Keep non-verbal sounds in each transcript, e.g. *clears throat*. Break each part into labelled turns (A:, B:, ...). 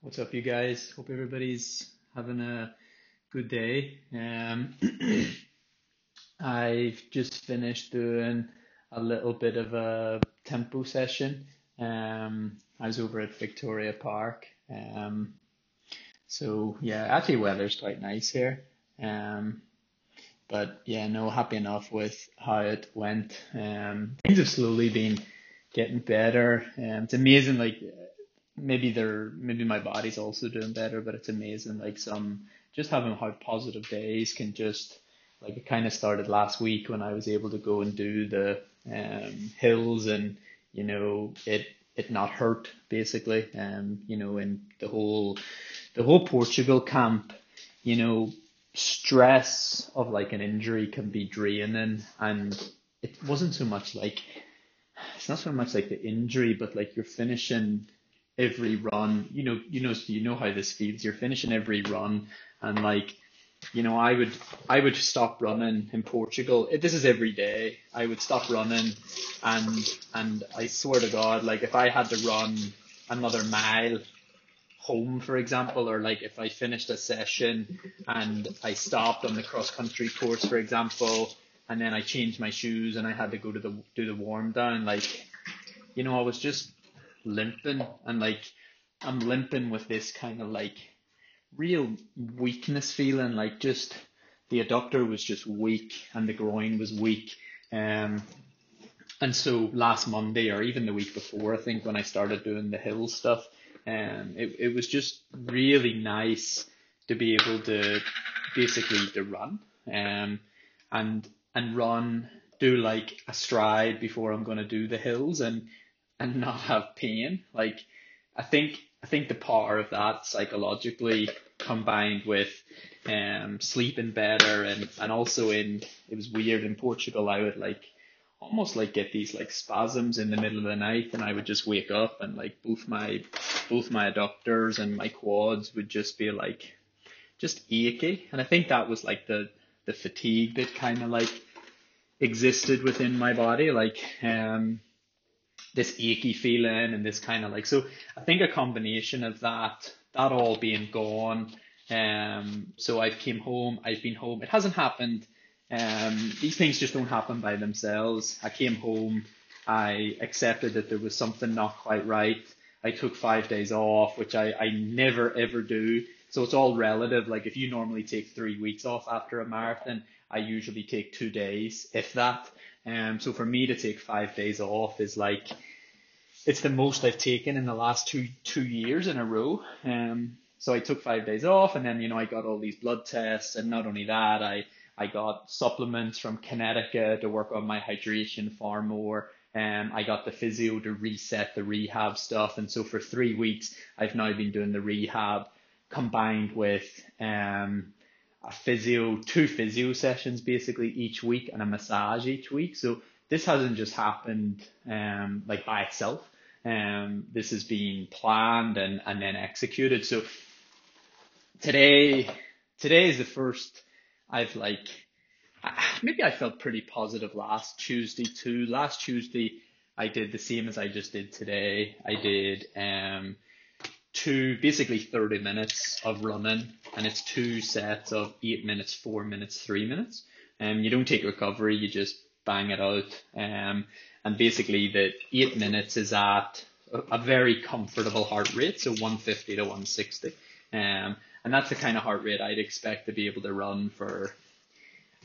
A: What's up, you guys? Hope everybody's having a good day. Um, *clears throat* I've just finished doing a little bit of a tempo session. Um, I was over at Victoria Park. Um, so yeah, actually weather's quite nice here. Um, but yeah, no, happy enough with how it went. Um, things have slowly been getting better. Um, it's amazing, like maybe they're maybe my body's also doing better, but it's amazing. Like some just having how positive days can just like it kind of started last week when I was able to go and do the um, hills and you know it it not hurt basically. Um, you know, and the whole the whole Portugal camp, you know, stress of like an injury can be draining and it wasn't so much like it's not so much like the injury, but like you're finishing every run. You know, you know, you know how this feels. You're finishing every run, and like, you know, I would, I would stop running in Portugal. This is every day. I would stop running, and and I swear to God, like if I had to run another mile home, for example, or like if I finished a session and I stopped on the cross country course, for example, and then I changed my shoes and I had to go to the do the warm down, like, you know, I was just limping and like I'm limping with this kind of like real weakness feeling, like just the adductor was just weak and the groin was weak. Um, and so last Monday or even the week before, I think when I started doing the hill stuff, um, it, it was just really nice to be able to basically to run, um, and, and run, do like a stride before I'm going to do the hills and, and not have pain. Like, I think, I think the power of that psychologically combined with, um, sleeping better and, and also in, it was weird in Portugal, I would like, almost like get these like spasms in the middle of the night and I would just wake up and like both my both my adductors and my quads would just be like just achy and I think that was like the the fatigue that kind of like existed within my body like um this achy feeling and this kind of like so I think a combination of that that all being gone um so I've came home I've been home it hasn't happened um, these things just don't happen by themselves. I came home, I accepted that there was something not quite right. I took five days off, which I, I never ever do. So it's all relative. Like if you normally take three weeks off after a marathon, I usually take two days, if that. Um, so for me to take five days off is like, it's the most I've taken in the last two, two years in a row. Um, so I took five days off and then, you know, I got all these blood tests and not only that, I, I got supplements from Kinetica to work on my hydration far more. Um, I got the physio to reset the rehab stuff. And so for three weeks, I've now been doing the rehab combined with, um, a physio, two physio sessions basically each week and a massage each week. So this hasn't just happened, um, like by itself. Um, this has been planned and, and then executed. So today, today is the first I've like, maybe I felt pretty positive last Tuesday too. Last Tuesday, I did the same as I just did today. I did, um, two, basically 30 minutes of running and it's two sets of eight minutes, four minutes, three minutes. Um, you don't take recovery, you just bang it out. Um, and basically the eight minutes is at a, very comfortable heart rate, so 150 to 160. Um, and that's the kind of heart rate I'd expect to be able to run for.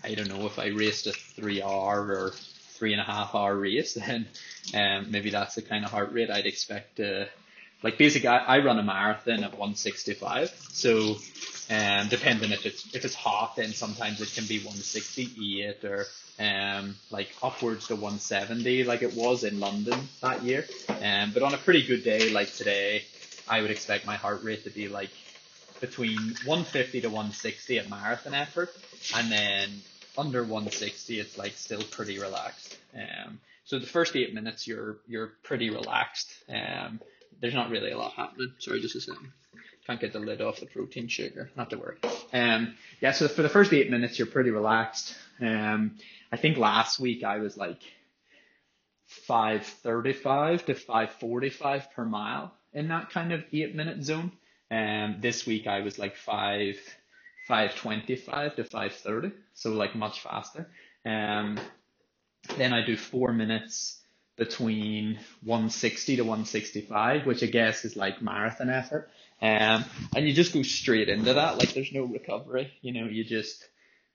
A: I don't know if I raced a three hour or three and a half hour race, *laughs* then um, maybe that's the kind of heart rate I'd expect to. Like basically, I, I run a marathon at 165, so um, depending if it's if it's hot, then sometimes it can be 168 or um like upwards to 170, like it was in London that year. Um, but on a pretty good day like today, I would expect my heart rate to be like between 150 to 160 at marathon effort, and then under 160, it's like still pretty relaxed. Um, so the first eight minutes, you're you're pretty relaxed. Um, there's not really a lot happening. Sorry, just a second. Can't get the lid off the protein shaker. Not to worry. Um, yeah. So for the first eight minutes, you're pretty relaxed. Um, I think last week I was like 535 to 545 per mile in that kind of eight minute zone. Um, this week I was like five, five twenty five to five thirty, so like much faster. Um, then I do four minutes between 160 to 165, which I guess is like marathon effort. Um, and you just go straight into that. Like there's no recovery. You know, you just,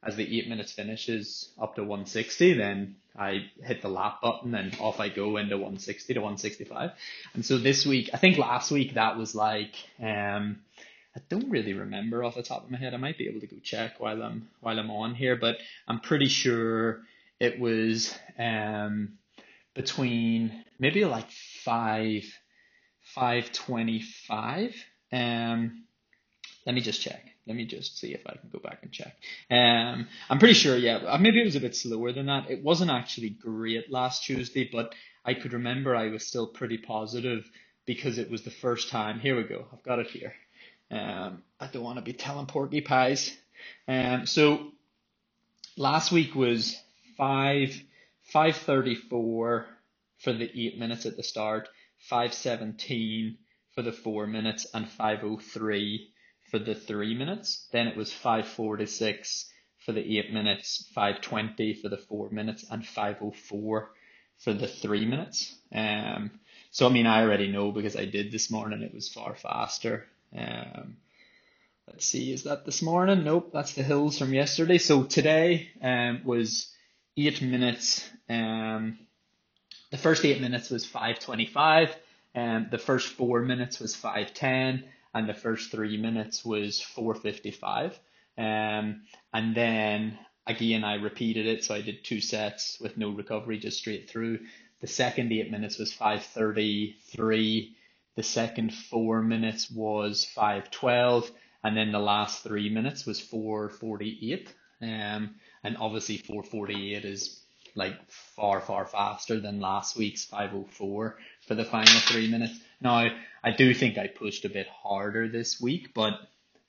A: as the eight minutes finishes up to 160, then I hit the lap button and off I go into 160 to 165. And so this week, I think last week that was like, um, I don't really remember off the top of my head. I might be able to go check while I'm while I'm on here, but I'm pretty sure it was um between maybe like five five twenty five. Um, let me just check. Let me just see if I can go back and check. Um, I'm pretty sure, yeah, uh, maybe it was a bit slower than that. It wasn't actually great last Tuesday, but I could remember I was still pretty positive because it was the first time. Here we go. I've got it here. Um, I don't want to be telling porky pies. Um, so last week was five, five thirty four for the eight minutes at the start, five seventeen for the four minutes, and five oh three for the three minutes. Then it was five forty six for the eight minutes, five twenty for the four minutes, and five oh four for the three minutes. Um, so I mean, I already know because I did this morning. It was far faster. Um, let's see, is that this morning? Nope, that's the hills from yesterday. So today um, was eight minutes. Um, the first eight minutes was 525, and um, the first four minutes was 510, and the first three minutes was 455. Um, and then again, I repeated it, so I did two sets with no recovery, just straight through. The second eight minutes was 533 the second four minutes was 512, and then the last three minutes was 448. Um, and obviously 448 is like far, far faster than last week's 504 for the final three minutes. Now, I do think I pushed a bit harder this week, but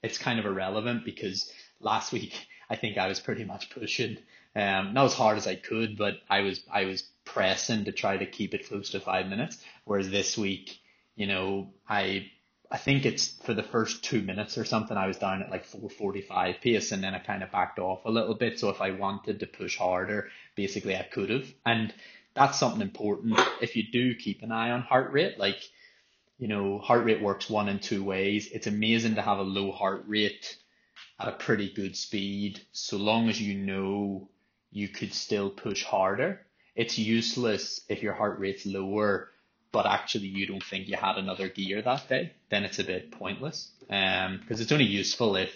A: it's kind of irrelevant because last *laughs* week I think I was pretty much pushing um, not as hard as I could, but I was I was pressing to try to keep it close to five minutes. Whereas this week you know, I I think it's for the first two minutes or something, I was down at like 445 pace and then I kind of backed off a little bit. So if I wanted to push harder, basically I could have. And that's something important. If you do keep an eye on heart rate, like, you know, heart rate works one in two ways. It's amazing to have a low heart rate at a pretty good speed. So long as you know you could still push harder. It's useless if your heart rate's lower but actually you don't think you had another gear that day, then it's a bit pointless. Um, because it's only useful if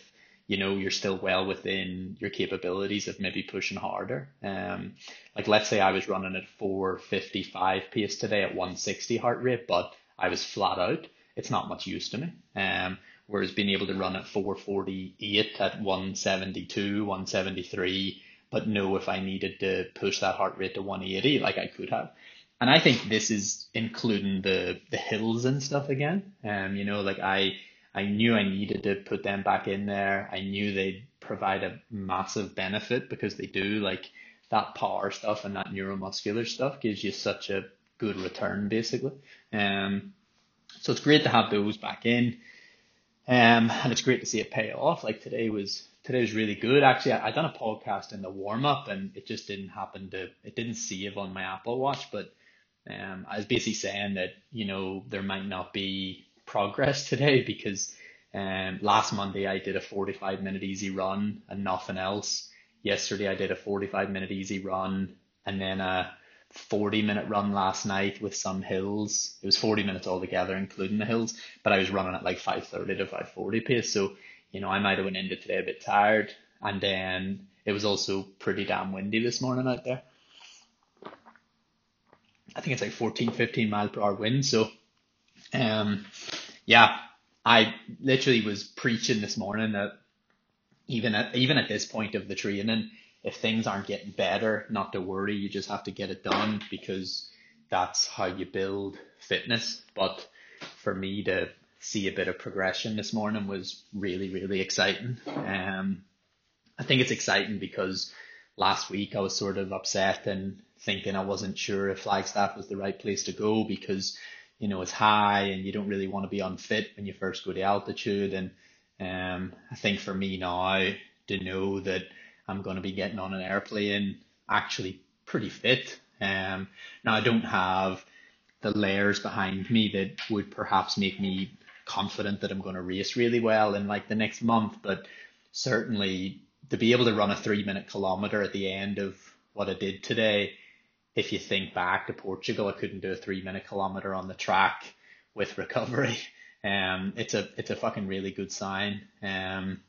A: you know you're still well within your capabilities of maybe pushing harder. Um, like let's say I was running at 455 pace today at 160 heart rate, but I was flat out. It's not much use to me. Um, whereas being able to run at 448 at 172, 173, but know if I needed to push that heart rate to 180, like I could have and I think this is including the the hills and stuff again. Um, you know, like I I knew I needed to put them back in there. I knew they'd provide a massive benefit because they do. Like that power stuff and that neuromuscular stuff gives you such a good return, basically. Um, so it's great to have those back in. Um, and it's great to see it pay off. Like today was today was really good. Actually, I, I done a podcast in the warm up and it just didn't happen to it didn't save on my Apple Watch, but um, I was basically saying that you know there might not be progress *laughs* today because um, last Monday I did a 45 minute easy run and nothing else. Yesterday I did a 45 minute easy run and then a 40 minute run last night with some hills. It was 40 minutes altogether, including the hills, but I was running at like 530 to 540 pace. So, you know, I might have went into today a bit tired. And then it was also pretty damn windy this morning out there. I think it's like 14, 15 mile per hour wind. So, um, yeah, I literally was preaching this morning that even at even at this point of the training, if things aren't getting better, not to worry. You just have to get it done because that's how you build fitness. But for me to see a bit of progression this morning was really, really exciting. Um, I think it's exciting because last week I was sort of upset and thinking I wasn't sure if Flagstaff was the right place to go because, you know, is high and you don't really want to be unfit when you first go to altitude. And um, I think for me now to know that I'm going to be getting on an airplane actually pretty fit. Um, now I don't have the layers behind me that would perhaps make me confident that I'm going to race really well in like the next month, but certainly to be able to run a three minute kilometer at the end of what I did today, if you think back to Portugal, I couldn't do a three minute kilometer on the track with *laughs* recovery. Um, it's a it's a fucking really good sign. Um,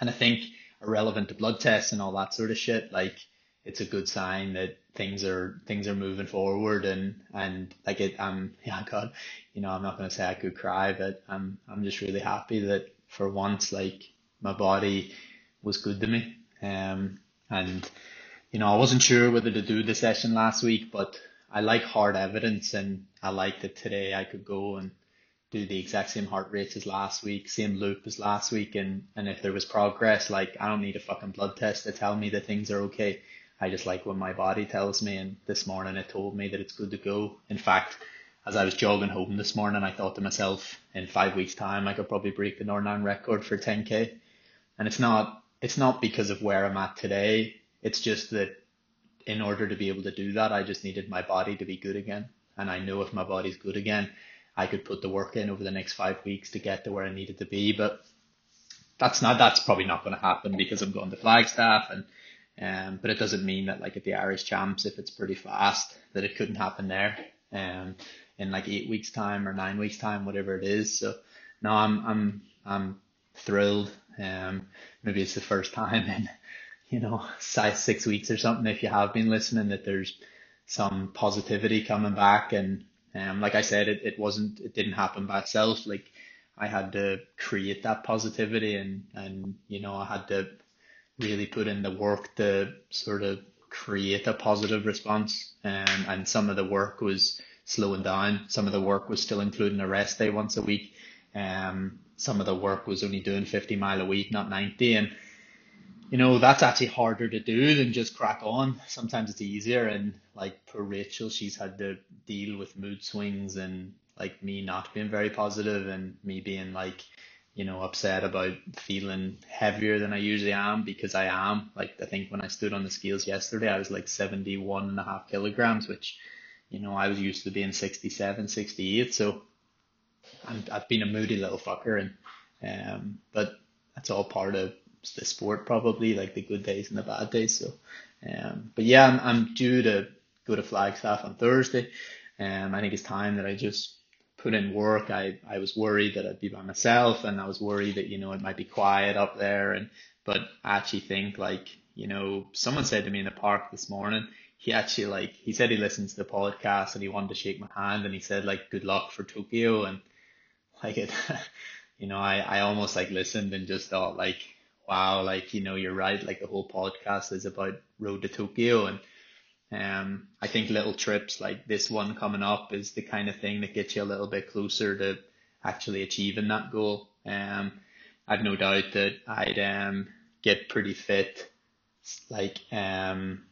A: and I think irrelevant to blood tests and all that sort of shit, like it's a good sign that things are things are moving forward and and like it um *laughs* yeah God you know I'm not gonna say I could cry but I'm I'm just really happy that for once like my body was good to me um and you know I wasn't sure whether to do the session last week but I like hard evidence and I like that today I could go and do the exact same heart rates as last week, same loop as last week, and and if there was progress, like I don't need a fucking blood test to tell me that things are okay. I just like when my body tells me, and this morning it told me that it's good to go. In fact, as I was jogging home this morning, I thought to myself, in five weeks' time, I could probably break the Northern record for 10k. And it's not, it's not because of where I'm at today. It's just that in order to be able to do that, I just needed my body to be good again. And I know if my body's good again, I could put the work in over the next five weeks to get to where I needed to be. But that's not, that's probably not going to happen because I'm going to Flagstaff and um, but it doesn't mean that like at the Irish Champs, if it's pretty fast, that it couldn't happen there. Um, in like eight weeks time or nine weeks time, whatever it is. So no, I'm, I'm, I'm thrilled. Um, maybe it's the first *laughs* time in, you know, *laughs* size six weeks or something. If you have been listening, that there's some positivity coming back. And, um, like I said, it, it wasn't, it didn't happen by itself. Like I had to create that positivity and, and, you know, I had to really put in the work to sort of create a positive response. Um, and some of the work was slowing down. Some of the work was still including a rest day once a week. Um, some of the work was only doing 50 mile a week, not 90. And, you know, that's actually harder to do than just crack on. Sometimes it's easier. And like poor Rachel, she's had to deal with mood swings and like me not being very positive and me being like, you know, upset about feeling heavier than I usually am because I am. Like, I think when I stood on the scales yesterday, I was like 71 and a half kilograms, which, you know, I was used to being 67, 68. So I'm, I've been a moody little fucker and, um, but that's all part of the sport probably, like the good days and the bad days. So, um, but yeah, I'm, I'm due to go to Flagstaff on Thursday. Um, I think it's time that I just put in work. I, I was worried that I'd be by myself and I was worried that, you know, it might be quiet up there. And, but I actually think like, you know, someone said to me in the park this morning, he actually like, he said he listens to the podcast and he wanted to shake my hand and he said like, good luck for Tokyo. And like it, *laughs* you know, I, I almost like listened and just thought like, wow, like, you know, you're right. Like the whole podcast is about road to Tokyo and, um, I think little trips like this one coming up is the kind of thing that gets you a little bit closer to actually achieving that goal. Um, I've no doubt that I'd um, get pretty fit, like um,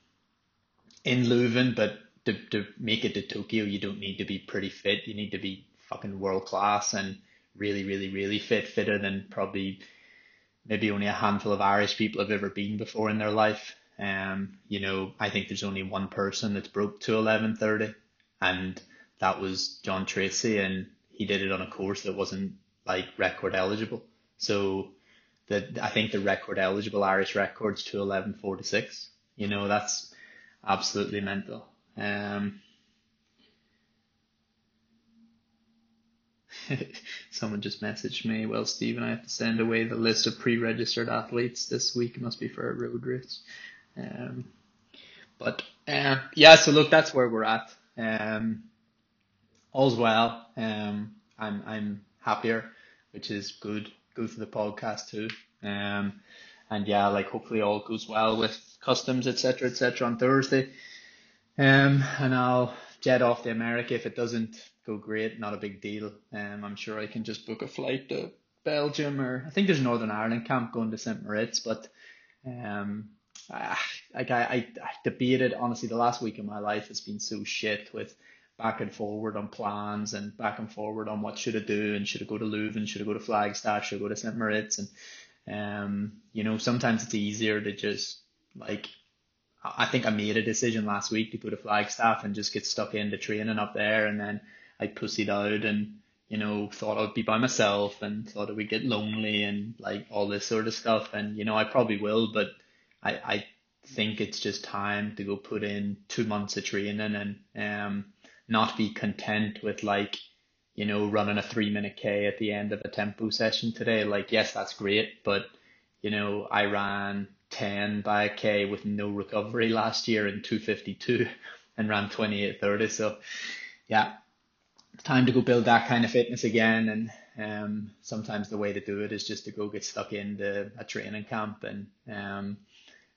A: in Leuven, but to, to make it to Tokyo, you don't need to be pretty fit. You need to be fucking world class and really, really, really fit, fitter than probably maybe only a handful of Irish people have ever been before in their life. Um, you know, I think there's only one person that's broke to 11:30, and that was John Treacy, and he did it on a course that wasn't like record eligible. So the I think the record eligible Irish records to 11:46. You know, that's absolutely mental. Um, *laughs* Someone just messaged me. Well, Stephen, I have to send away the list of pre-registered athletes this week. It must be for a road race. Um, but um, yeah, so look, that's where we're at. Um, all's well. Um, I'm I'm happier, which is good. Good for the podcast too. Um, and yeah, like hopefully all goes well with customs, etc., etc. on Thursday. Um, and I'll jet off to America. If it doesn't go great, not a big deal. Um, I'm sure I can just book a flight to Belgium or I think there's Northern Ireland camp going to St. Moritz, but um, like I, I, I debated honestly the last week of my life has been so shit with back and forward on plans and back and forward on what should I do and should I go to Leuven, should I go to Flagstaff, should I go to St. Moritz and um, you know, sometimes it's easier to just like I think I made a decision last week to go to Flagstaff and just get stuck into training up there and then I pussied out and you know, thought I'd be by myself and thought it would get lonely and like all this sort of stuff. And, you know, I probably will, but I, I think it's just time to go put in two months of training and, um, not be content with like, you know, running a three minute K at the end of a tempo session today. Like, yes, that's great, but, you know, I ran 10 by a K with no recovery last year in 252 and ran 28.30. So, yeah, time to go build that kind of fitness again. And um, sometimes the way to do it is just to go get stuck into a training camp and um,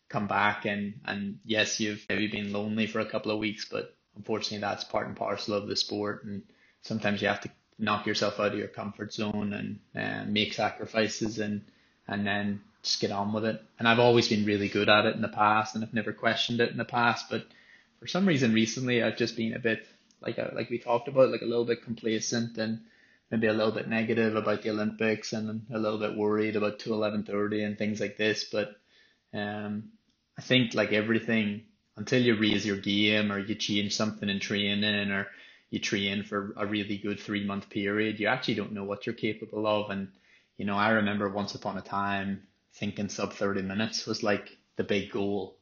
A: come back. And, and yes, you've maybe been lonely for a couple of weeks, but unfortunately that's part and parcel of the sport. And sometimes you have to knock yourself out of your comfort zone and uh, make sacrifices and, and then just get on with it. And I've always been really good at it in the past and I've never questioned it in the past, but for some reason recently I've just been a bit like a, like we talked about, like a little bit complacent and maybe a little bit negative about the Olympics and a little bit worried about two eleven thirty and things like this. But um, I think like everything, until you raise your game or you change something in training or you train for a really good three month period, you actually don't know what you're capable of. And you know, I remember once upon a time thinking sub thirty minutes was like the big goal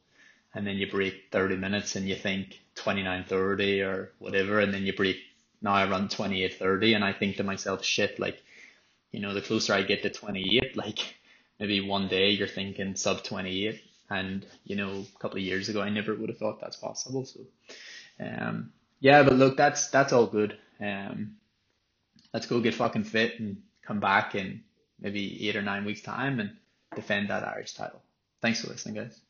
A: and then you break 30 minutes and you think 29.30 or whatever, and then you break, now I run 28.30 and I think to myself, shit, like, you know, the closer I get to 28, like maybe one day you're thinking sub 28 and, you know, a couple of years ago, I never would have thought that's possible. So, um, yeah, but look, that's, that's all good. Um, let's go get fucking fit and come back in maybe eight or nine weeks time and defend that Irish title. Thanks for listening, guys.